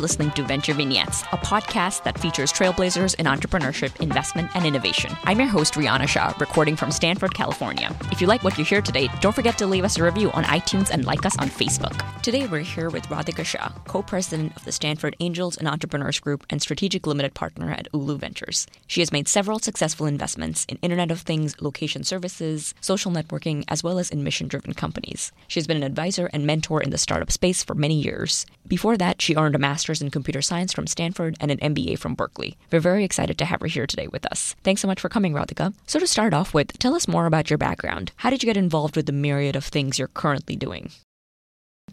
Listening to Venture Vignettes, a podcast that features trailblazers in entrepreneurship, investment, and innovation. I'm your host, Rihanna Shah, recording from Stanford, California. If you like what you hear today, don't forget to leave us a review on iTunes and like us on Facebook. Today, we're here with Radhika Shah, co president of the Stanford Angels and Entrepreneurs Group and strategic limited partner at Ulu Ventures. She has made several successful investments in Internet of Things, location services, social networking, as well as in mission driven companies. She has been an advisor and mentor in the startup space for many years. Before that, she earned a master's in computer science from Stanford and an MBA from Berkeley. We're very excited to have her here today with us. Thanks so much for coming, Radhika. So, to start off with, tell us more about your background. How did you get involved with the myriad of things you're currently doing?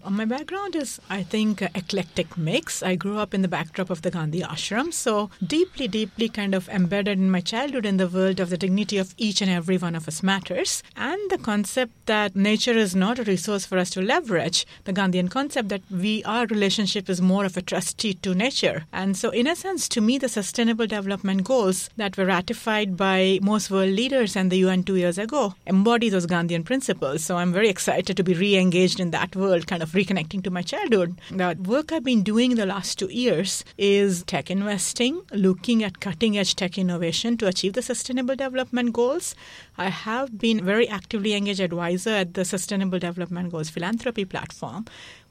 My background is, I think, eclectic mix. I grew up in the backdrop of the Gandhi ashram, so deeply, deeply kind of embedded in my childhood in the world of the dignity of each and every one of us matters, and the concept that nature is not a resource for us to leverage. The Gandhian concept that we our relationship is more of a trustee to nature, and so in a sense, to me, the Sustainable Development Goals that were ratified by most world leaders and the UN two years ago embody those Gandhian principles. So I'm very excited to be re-engaged in that world, kind of reconnecting to my childhood. The work I've been doing in the last two years is tech investing, looking at cutting edge tech innovation to achieve the Sustainable Development Goals. I have been very actively engaged advisor at the Sustainable Development Goals philanthropy platform,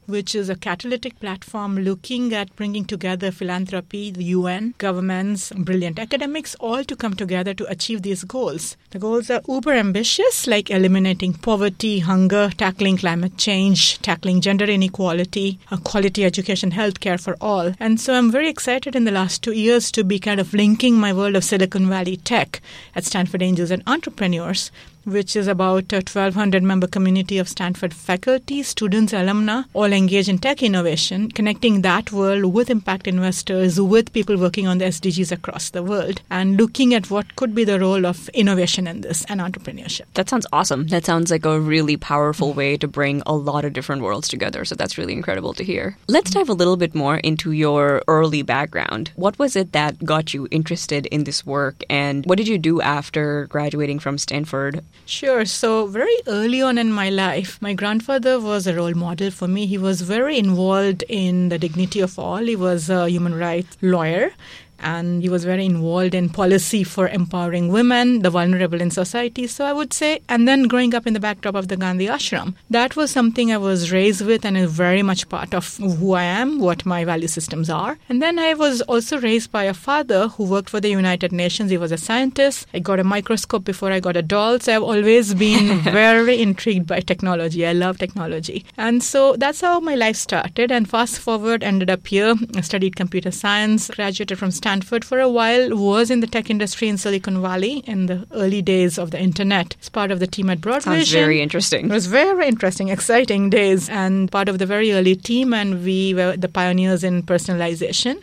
which is a catalytic platform looking at bringing together philanthropy, the UN, governments, brilliant academics, all to come together to achieve these goals. The goals are uber ambitious, like eliminating poverty, hunger, tackling climate change, tackling gender inequality, quality education, healthcare for all. And so I'm very excited in the last two years to be kind of linking my world of Silicon Valley tech at Stanford Angels and entrepreneurs which is about a 1200 member community of Stanford faculty, students, alumni, all engaged in tech innovation, connecting that world with impact investors, with people working on the SDGs across the world, and looking at what could be the role of innovation in this and entrepreneurship. That sounds awesome. That sounds like a really powerful way to bring a lot of different worlds together. So that's really incredible to hear. Let's dive a little bit more into your early background. What was it that got you interested in this work, and what did you do after graduating from Stanford? Sure. So, very early on in my life, my grandfather was a role model for me. He was very involved in the dignity of all. He was a human rights lawyer and he was very involved in policy for empowering women, the vulnerable in society. So I would say, and then growing up in the backdrop of the Gandhi ashram, that was something I was raised with and is very much part of who I am, what my value systems are. And then I was also raised by a father who worked for the United Nations. He was a scientist. I got a microscope before I got a doll. So I've always been very intrigued by technology. I love technology. And so that's how my life started. And fast forward, ended up here. I studied computer science, graduated from Stanford Stanford for a while, was in the tech industry in Silicon Valley in the early days of the internet. As part of the team at Broadvision. Sounds very interesting. It was very interesting, exciting days, and part of the very early team, and we were the pioneers in personalization.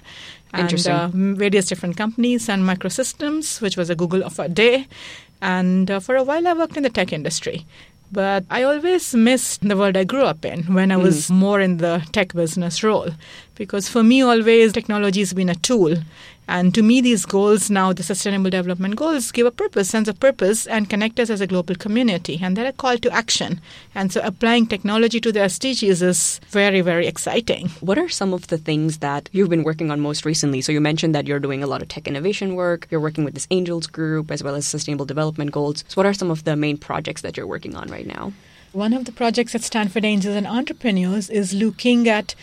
Interesting. And uh, various different companies Sun Microsystems, which was a Google of a day. And uh, for a while, I worked in the tech industry. But I always missed the world I grew up in when I was mm. more in the tech business role. Because for me, always technology has been a tool. And to me, these goals now, the Sustainable Development Goals, give a purpose, sense of purpose, and connect us as a global community. And they're a call to action. And so applying technology to the SDGs is very, very exciting. What are some of the things that you've been working on most recently? So you mentioned that you're doing a lot of tech innovation work, you're working with this Angels group, as well as Sustainable Development Goals. So what are some of the main projects that you're working on right now? One of the projects at Stanford Angels and Entrepreneurs is looking at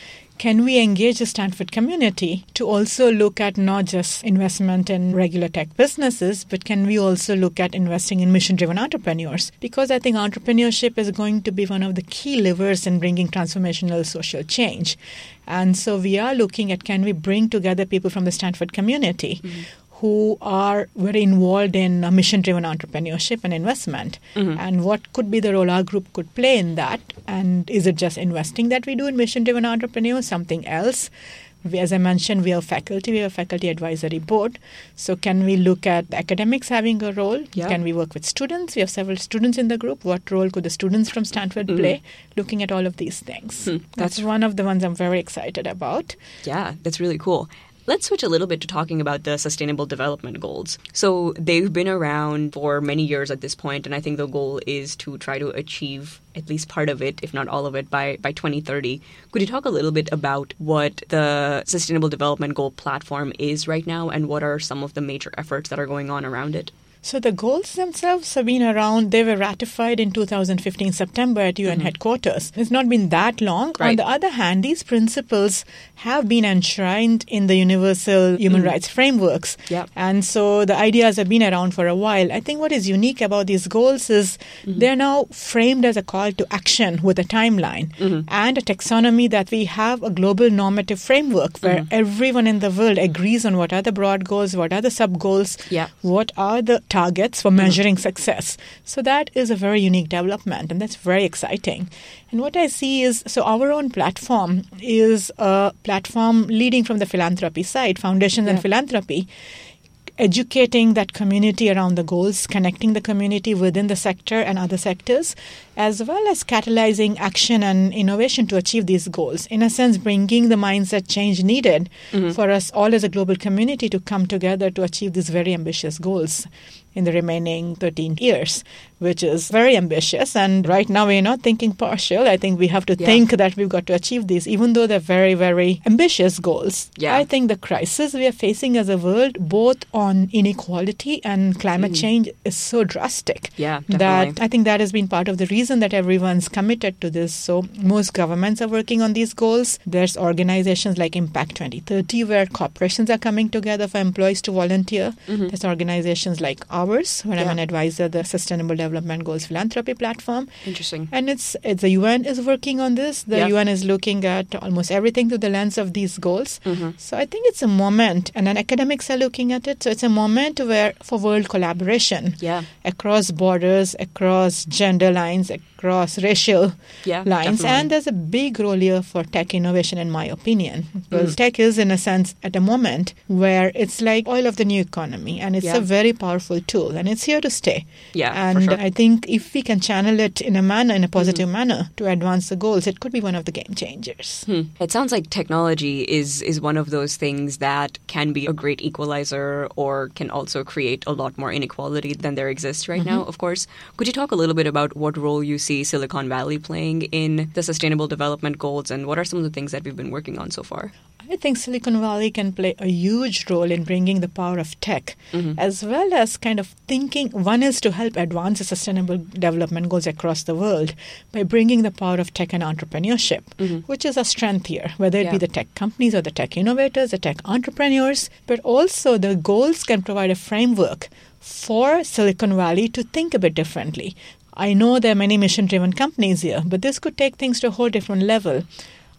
can we engage the Stanford community to also look at not just investment in regular tech businesses, but can we also look at investing in mission driven entrepreneurs? Because I think entrepreneurship is going to be one of the key levers in bringing transformational social change. And so we are looking at can we bring together people from the Stanford community mm-hmm who are very involved in mission driven entrepreneurship and investment. Mm-hmm. And what could be the role our group could play in that? And is it just investing that we do in mission driven entrepreneurs, something else? We, as I mentioned, we have faculty, we have a faculty advisory board. So, can we look at academics having a role? Yeah. Can we work with students? We have several students in the group. What role could the students from Stanford mm. play? Looking at all of these things. Mm. That's, that's one of the ones I'm very excited about. Yeah, that's really cool. Let's switch a little bit to talking about the Sustainable Development Goals. So they've been around for many years at this point, and I think the goal is to try to achieve at least part of it, if not all of it, by, by 2030. Could you talk a little bit about what the Sustainable Development Goal platform is right now and what are some of the major efforts that are going on around it? So the goals themselves have been around. They were ratified in 2015 September at UN mm-hmm. headquarters. It's not been that long. Right. On the other hand, these principles have been enshrined in the Universal Human mm. Rights frameworks. Yep. And so the ideas have been around for a while. I think what is unique about these goals is mm-hmm. they're now framed as a call to action with a timeline mm-hmm. and a taxonomy that we have a global normative framework where mm-hmm. everyone in the world agrees on what are the broad goals, what are the sub goals, yeah. what are the targets for mm-hmm. measuring success. So that is a very unique development, and that's very exciting. And what I see is so our own platform is a platform leading from the philanthropy side, foundations yeah. and philanthropy educating that community around the goals, connecting the community within the sector and other sectors, as well as catalyzing action and innovation to achieve these goals. In a sense, bringing the mindset change needed mm-hmm. for us all as a global community to come together to achieve these very ambitious goals in the remaining 13 years, which is very ambitious. And right now, we're not thinking partial. I think we have to yeah. think that we've got to achieve these, even though they're very, very ambitious goals. Yeah. I think the crisis we are facing as a world, both on inequality and climate mm. change, is so drastic. Yeah, definitely. That I think that has been part of the reason that everyone's committed to this. So most governments are working on these goals. There's organizations like Impact 2030 where corporations are coming together for employees to volunteer. Mm-hmm. There's organizations like ours, where yeah. I'm an advisor, the Sustainable Development Goals Philanthropy Platform. Interesting. And it's, it's the UN is working on this. The yeah. UN is looking at almost everything through the lens of these goals. Mm-hmm. So I think it's a moment, and then academics are looking at it. So it's a moment where for world collaboration yeah. across borders, across gender lines, across racial yeah, lines. Definitely. And there's a big role here for tech innovation, in my opinion, because mm. tech is, in a sense, at a moment where it's like oil of the new economy, and it's yeah. a very powerful tool, and it's here to stay. Yeah, and sure. I think if we can channel it in a manner, in a positive mm. manner, to advance the goals, it could be one of the game changers. Hmm. It sounds like technology is is one of those things that can be a great equalizer, or can also create a lot more inequality than there exists right mm-hmm. now. Of course, could you talk a little bit about what role you see? see Silicon Valley playing in the Sustainable Development Goals, and what are some of the things that we've been working on so far? I think Silicon Valley can play a huge role in bringing the power of tech, mm-hmm. as well as kind of thinking. One is to help advance the sustainable development goals across the world by bringing the power of tech and entrepreneurship, mm-hmm. which is a strength here, whether it yeah. be the tech companies or the tech innovators, the tech entrepreneurs, but also the goals can provide a framework for Silicon Valley to think a bit differently. I know there are many mission driven companies here, but this could take things to a whole different level.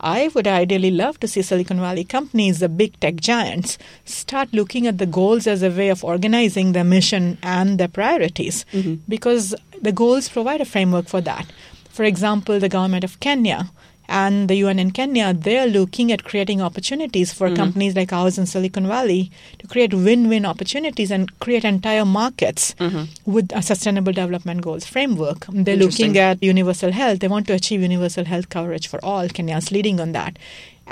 I would ideally love to see Silicon Valley companies, the big tech giants, start looking at the goals as a way of organizing their mission and their priorities mm-hmm. because the goals provide a framework for that. For example, the government of Kenya and the UN in Kenya, they're looking at creating opportunities for mm-hmm. companies like ours in Silicon Valley to create win-win opportunities and create entire markets mm-hmm. with a sustainable development goals framework. They're looking at universal health. They want to achieve universal health coverage for all. Kenya's leading on that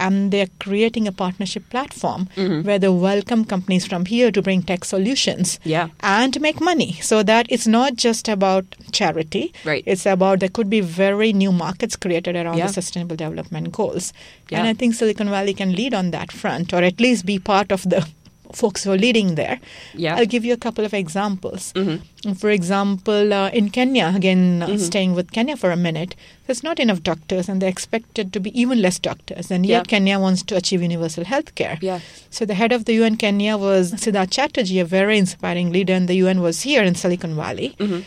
and they're creating a partnership platform mm-hmm. where they welcome companies from here to bring tech solutions yeah. and make money so that it's not just about charity right it's about there could be very new markets created around yeah. the sustainable development goals yeah. and i think silicon valley can lead on that front or at least be part of the folks who are leading there. Yeah. I'll give you a couple of examples. Mm-hmm. For example, uh, in Kenya, again, uh, mm-hmm. staying with Kenya for a minute, there's not enough doctors and they're expected to be even less doctors. And yet, yeah. Kenya wants to achieve universal health care. Yeah. So, the head of the UN Kenya was Siddharth Chatterjee, a very inspiring leader, and the UN was here in Silicon Valley mm-hmm.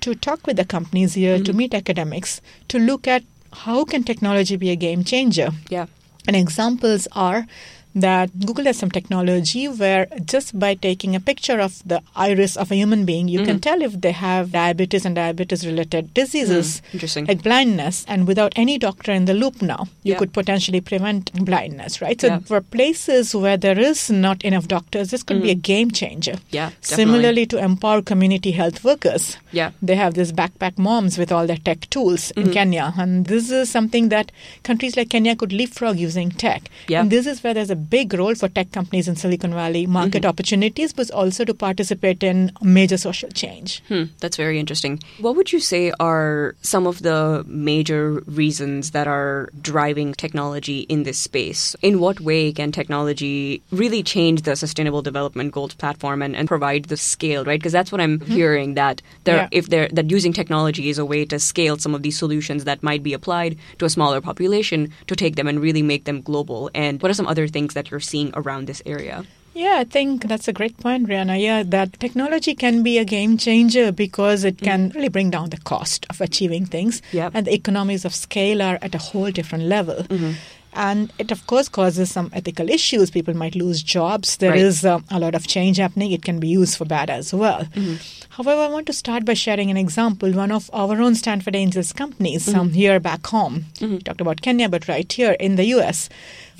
to talk with the companies here, to Mm-hmm. meet academics, to look at how can technology be a game changer. Yeah. And examples are that Google has some technology where just by taking a picture of the iris of a human being, you mm. can tell if they have diabetes and diabetes related diseases. Mm. Interesting. Like blindness, and without any doctor in the loop now, you Yeah. could potentially prevent blindness, right? So, Yeah. for places where there is not enough doctors, this could be a Mm. game changer. Yeah. Definitely. Similarly, to empower community health workers, Yeah. they have this backpack moms with all their tech tools in Mhm. Kenya. And this is something that countries like Kenya could leapfrog using tech. Yeah. And this is where there's a big role for tech companies in Silicon Valley, market Mhm. opportunities, but also to participate in major social change. Hmm, that's very interesting. What would you say are some of the major reasons that are driving technology in this space? In what way can technology really change the Sustainable Development Goals platform and, and provide the scale, right? Because that's what I'm hearing that there, Yeah. if there that using technology is a way to scale some of these solutions that might be applied to a smaller population to take them and really make them global. And what are some other things that you're seeing around this area? Yeah, I think that's a great point, Rihanna. Yeah, that technology can be a game changer because it can mm-hmm. really bring down the cost of achieving things. Yep. And the economies of scale are at a whole different level. Mm-hmm. And it, of course, causes some ethical issues. People might lose jobs. There Right. is um, a lot of change happening. It can be used for bad as well. Mm-hmm. However, I want to start by sharing an example. One of our own Stanford Angels companies um, here back home, we talked about Kenya, but right here in the US,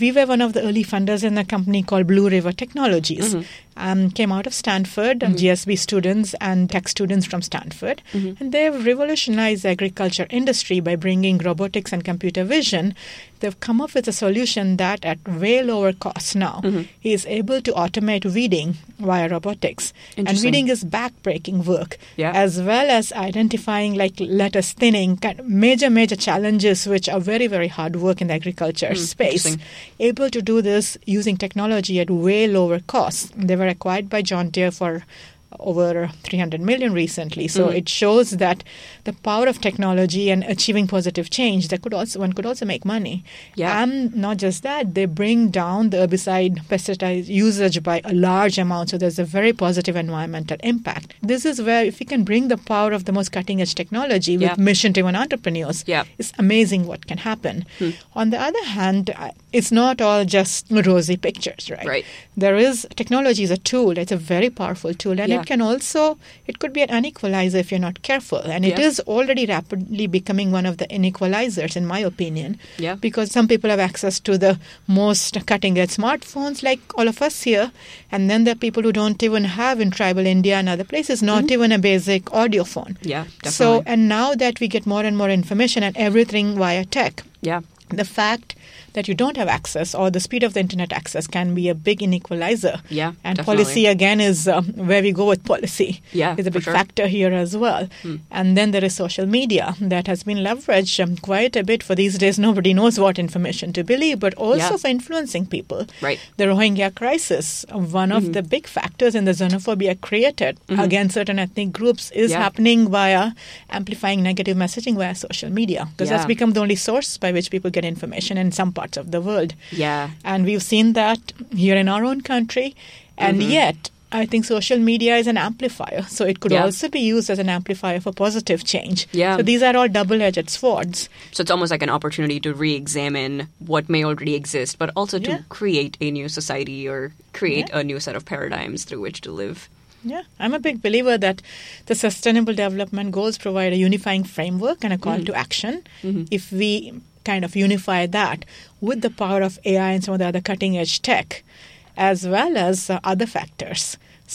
we were one of the early funders in a company called Blue River Technologies. Um, came out of Stanford, um, GSB students and tech students from Stanford. And they've revolutionized the agriculture industry by bringing robotics and computer vision. They've come up with a solution that, at way lower cost now, is able to automate weeding via robotics. And weeding is back-breaking work, Yeah. as well as identifying like lettuce thinning, major, major challenges which are very, very hard work in the agriculture space. Able to do this using technology at way lower costs. They were acquired by John Deere for over 300 million recently so Mhm. it shows that the power of technology and achieving positive change that could also one could also make money Yeah. and not just that they bring down the herbicide pesticide usage by a large amount so there's a very positive environmental impact this is where if we can bring the power of the most cutting edge technology with Yeah. mission driven entrepreneurs Yeah. it's amazing what can happen Hmm. on the other hand it's not all just rosy pictures right Right. there is technology is a tool it's a very powerful tool and Yeah. It can also it could be an unequalizer if you're not careful and it Yeah. is already rapidly becoming one of the inequalizers in my opinion Yeah. because some people have access to the most cutting edge smartphones like all of us here and then there are people who don't even have in tribal india and other places not mm-hmm. even a basic audio phone Yeah, definitely. so and now that we get more and more information and everything via tech yeah. the fact that you don't have access or the speed of the internet access can be a big inequalizer. Yeah, And definitely. policy again is um, where we go with policy. Yeah, is a big sure. factor here as well. Hmm. And then there is social media that has been leveraged um, quite a bit for these days. Nobody knows what information to believe, but also Yeah. for influencing people. Right. The Rohingya crisis, one of Mhm. the big factors in the xenophobia created Mhm. against certain ethnic groups is Yeah. happening via amplifying negative messaging via social media because that's become the only source by which people get information in some parts of the world. Yeah. And we've seen that here in our own country. And Mhm. yet, I think social media is an amplifier. So it could Yeah. also be used as an amplifier for positive change. Yeah. So these are all double edged swords. So it's almost like an opportunity to re-examine what may already exist, but also to Yeah. create a new society or create a new set of paradigms through which to live. Yeah, I'm a big believer that the Sustainable Development Goals provide a unifying framework and a call Mhm. to action. Mhm. If we kind of unify that with the power of AI and some of the other cutting edge tech, as well as uh, other factors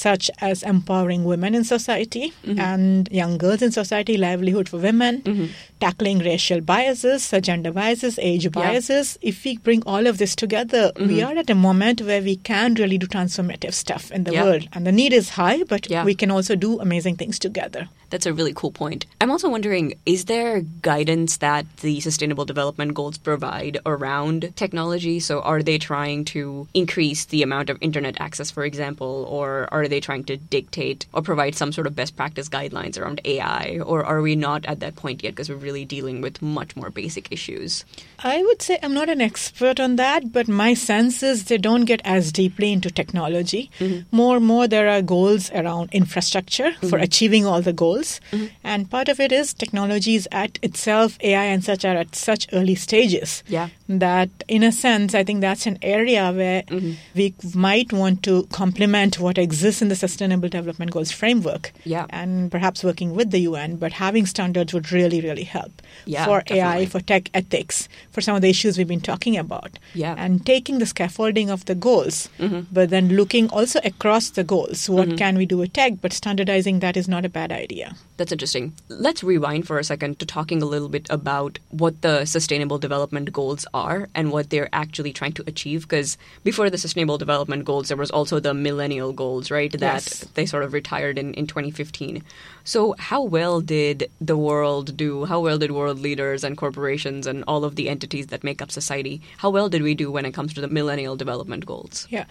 such as empowering women in society Mhm. and young girls in society, livelihood for women, Mhm. Tackling racial biases, gender biases, age Yeah. biases. If we bring all of this together, we Mhm. are at a moment where we can really do transformative stuff in the Yeah. world. And the need is high, but Yeah. we can also do amazing things together. That's a really cool point. I'm also wondering is there guidance that the Sustainable Development Goals provide around technology? So, are they trying to increase the amount of internet access, for example, or are they trying to dictate or provide some sort of best practice guidelines around AI? Or are we not at that point yet because we're really dealing with much more basic issues? I would say I'm not an expert on that, but my sense is they don't get as deeply into technology. Mhm. More and more, there are goals around infrastructure for Mhm. achieving all the goals. Mhm. And part of it is technologies at itself, AI and such are at such early stages Yeah. that, in a sense, I think that's an area where Mhm. we might want to complement what exists in the Sustainable Development Goals framework Yeah. and perhaps working with the UN, but having standards would really, really help Yeah, for definitely. AI, for tech ethics, for some of the issues we've been talking about. Yeah. And taking the scaffolding of the goals, Mhm. but then looking also across the goals. What Mhm. can we do with tech? But standardizing that is not a bad idea. That's interesting. Let's rewind for a second to talking a little bit about what the Sustainable Development Goals are and what they're actually trying to achieve. Because before the Sustainable Development Goals, there was also the Millennial Goals, right? That Yes. they sort of retired in, in 2015. So, how well did the world do? How well did world leaders and corporations and all of the entities that make up society, how well did we do when it comes to the Millennial Development Goals? Yeah.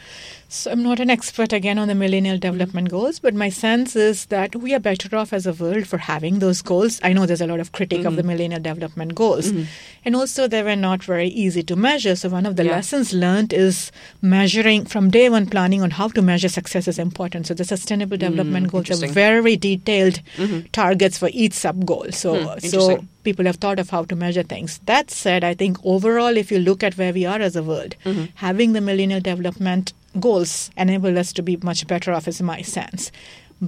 So I'm not an expert again on the Millennial Development Goals, but my sense is that we are better off as a world for having those goals. I know there's a lot of critique of the mm-hmm. Millennial Development Goals. Mm-hmm. And also, they were not very easy to measure. So, one of the Yeah. lessons learned is measuring from day one, planning on how to measure success is important. So, the Sustainable mm-hmm. Development Goals are very detailed targets for each sub goal. So, Hmm, so. People have thought of how to measure things. That said, I think overall, if you look at where we are as a world, Mm-hmm. having the Millennial Development Goals enable us to be much better off, is my sense.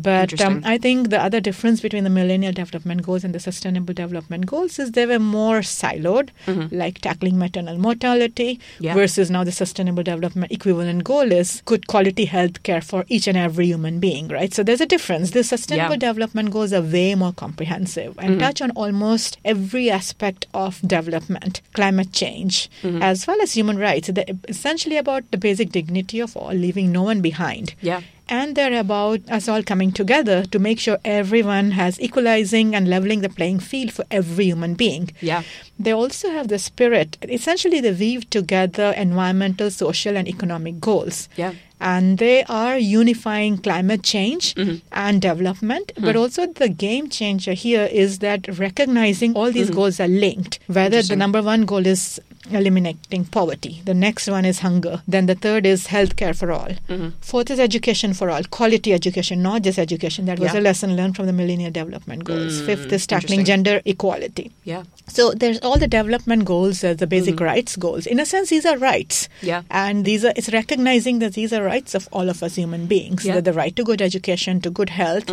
But um, I think the other difference between the Millennial Development Goals and the Sustainable Development Goals is they were more siloed, like tackling maternal mortality, Mm-hmm. Yeah. versus now the Sustainable Development equivalent goal is good quality health care for each and every human being, right? So there's a difference. The Sustainable Yeah. Development Goals are way more comprehensive and touch on almost every aspect of development, climate change, as well as human rights. They're essentially about the basic dignity of all, leaving no one behind. Yeah. And they're about us all coming together to make sure everyone has equalizing and leveling the playing field for every human being. Yeah. They also have the spirit. Essentially, they weave together environmental, social, and economic goals. Yeah. And they are unifying climate change Mm-hmm. and development. Hmm. But also, the game changer here is that recognizing all these goals are linked. Whether the Mm-hmm. Number one goal is eliminating poverty, the next one is hunger, then the third is healthcare for all, Mm-hmm. fourth is education for all, quality education, not just education. That was Yeah. a lesson learned from the Millennium Development Goals. Mm, Fifth is tackling gender equality. Yeah. So there's all the development goals, uh, the basic rights goals. In a sense, these are rights. Mm-hmm. Yeah. And these are it's recognizing that these are rights of all of us human beings. Yeah. Mm-hmm. That the right to good education, to good health,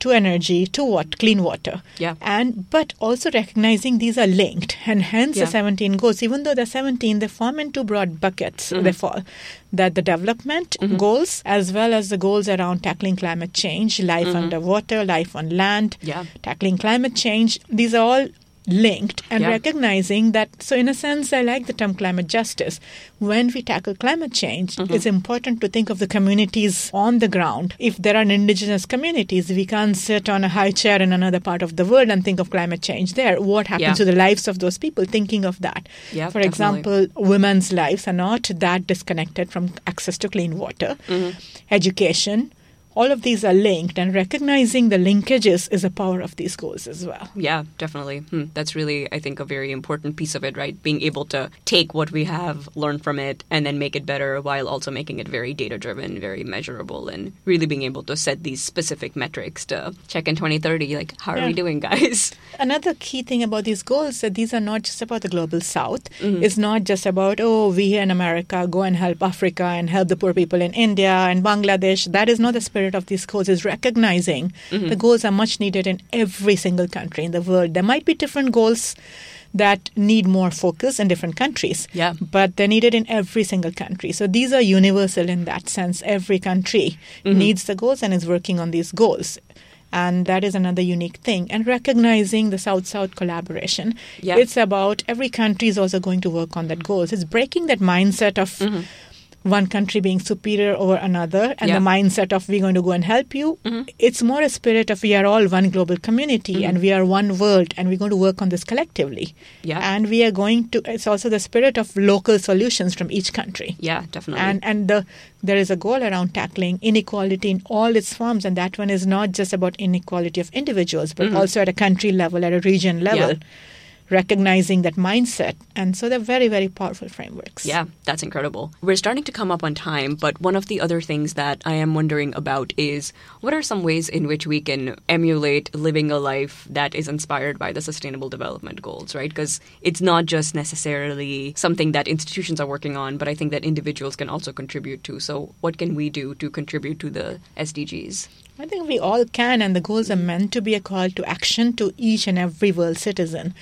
to energy, to what clean water. Yeah. And but also recognizing these are linked, and hence Yeah. the 17 goals. Even though they're 17, they form in two broad buckets. Mm-hmm. They fall that the development goals as well as the goals around tackling climate change, life underwater, life on land, Mm-hmm. Yeah. tackling climate change. These are all linked and Yeah. recognizing that so in a sense i like the term climate justice when we tackle climate change Mm-hmm. it's important to think of the communities on the ground if there are indigenous communities we can't sit on a high chair in another part of the world and think of climate change there what happens Yeah. to the lives of those people thinking of that for definitely. example women's lives are not that disconnected from access to clean water Mm-hmm. education all of these are linked and recognizing the linkages is a power of these goals as well Yeah, definitely. Hmm. That's really, I think, a very important piece of it, right? Being able to take what we have, learn from it, and then make it better while also making it very data driven, very measurable, and really being able to set these specific metrics to check in 2030, like, how are Yeah. we doing, guys? Another key thing about these goals that these are not just about the global south. Mm-hmm. It's not just about, oh, we here in America go and help Africa and help the poor people in India and Bangladesh. That is not the spirit of these goals. is recognizing Mm-hmm. the goals are much needed in every single country in the world. There might be different goals that need more focus in different countries. Yeah. But they're needed in every single country. So these are universal in that sense. Every country Mm-hmm. needs the goals and is working on these goals. And that is another unique thing. And recognizing the South South collaboration. Yeah. It's about every country is also going to work on that goals. It's breaking that mindset of one country being superior over another and Yeah. the mindset of we're going to go and help you. It's more a spirit of we are all one global community and we are one world and we're going to work on this collectively. Yeah. And we are going to, it's also the spirit of local solutions from each country. Yeah, definitely. And and the there is a goal around tackling inequality in all its forms, and that one is not just about inequality of individuals, but also at a country level, at a region level, Mm-hmm. Yeah. Recognizing that mindset. And so they're very, very powerful frameworks. Yeah, that's incredible. We're starting to come up on time, but one of the other things that I am wondering about is what are some ways in which we can emulate living a life that is inspired by the Sustainable Development Goals, right? Because it's not just necessarily something that institutions are working on, but I think that individuals can also contribute to. So, what can we do to contribute to the SDGs? I think we all can, and the goals are meant to be a call to action to each and every world citizen.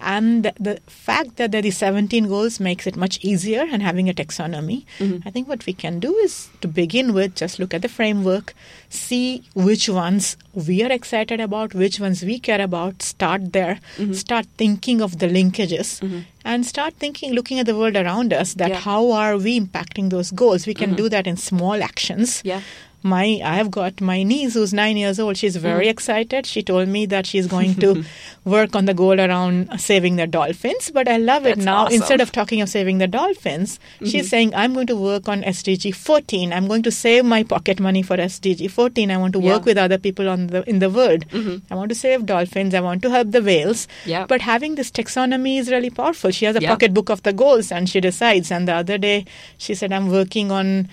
And the, the fact that there are 17 goals makes it much easier and having a taxonomy. Mm-hmm. I think what we can do is to begin with, just look at the framework, see which ones we are excited about, which ones we care about, start there, mm-hmm. start thinking of the linkages, mm-hmm. and start thinking, looking at the world around us, that Yeah. how are we impacting those goals? We can do that in small actions Yeah. My I have got my niece who's nine years old. She's very mm-hmm. excited. She told me that she's going to work on the goal around saving the dolphins. But I love it That's now. awesome. Instead of talking of saving the dolphins, she's mm-hmm. saying I'm going to work on SDG 14. I'm going to save my pocket money for SDG 14. I want to work with other people on the in the world. Mm-hmm. I want to save dolphins. I want to help the whales. Yeah. But having this taxonomy is really powerful. She has a Yeah. pocket book of the goals and she decides. And the other day she said, I'm working on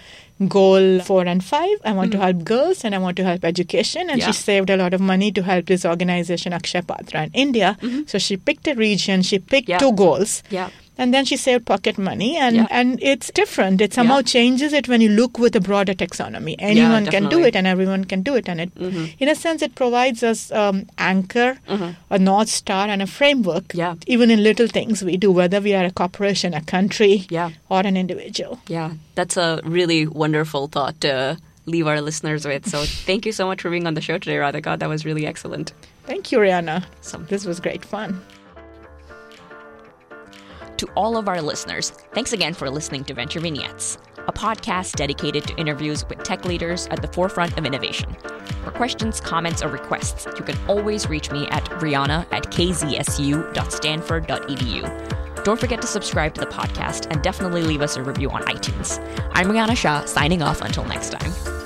goal four and five. I want to help girls and I want to help education. And Mm-hmm. Yeah. she saved a lot of money to help this organization Akshay Patra in India. So she picked a region, she picked Mm-hmm. Yeah. two goals. Yeah. And then she saved pocket money, and, Yeah. and it's different. It somehow Yeah. changes it when you look with a broader taxonomy. Anyone can do it, and everyone can do it. And it, Mm-hmm. in a sense, it provides us um, anchor, a north star, and a framework. Yeah. Even in little things we do, whether we are a corporation, a country, Yeah. or an individual. Yeah, that's a really wonderful thought to leave our listeners with. So thank you so much for being on the show today, Radhika. That was really excellent. Thank you, Rihanna. so, This was great fun. To all of our listeners, thanks again for listening to Venture Vignettes, a podcast dedicated to interviews with tech leaders at the forefront of innovation. For questions, comments, or requests, you can always reach me at rihanna at kzsu.stanford.edu. Don't forget to subscribe to the podcast and definitely leave us a review on iTunes. I'm Rihanna Shah, signing off until next time.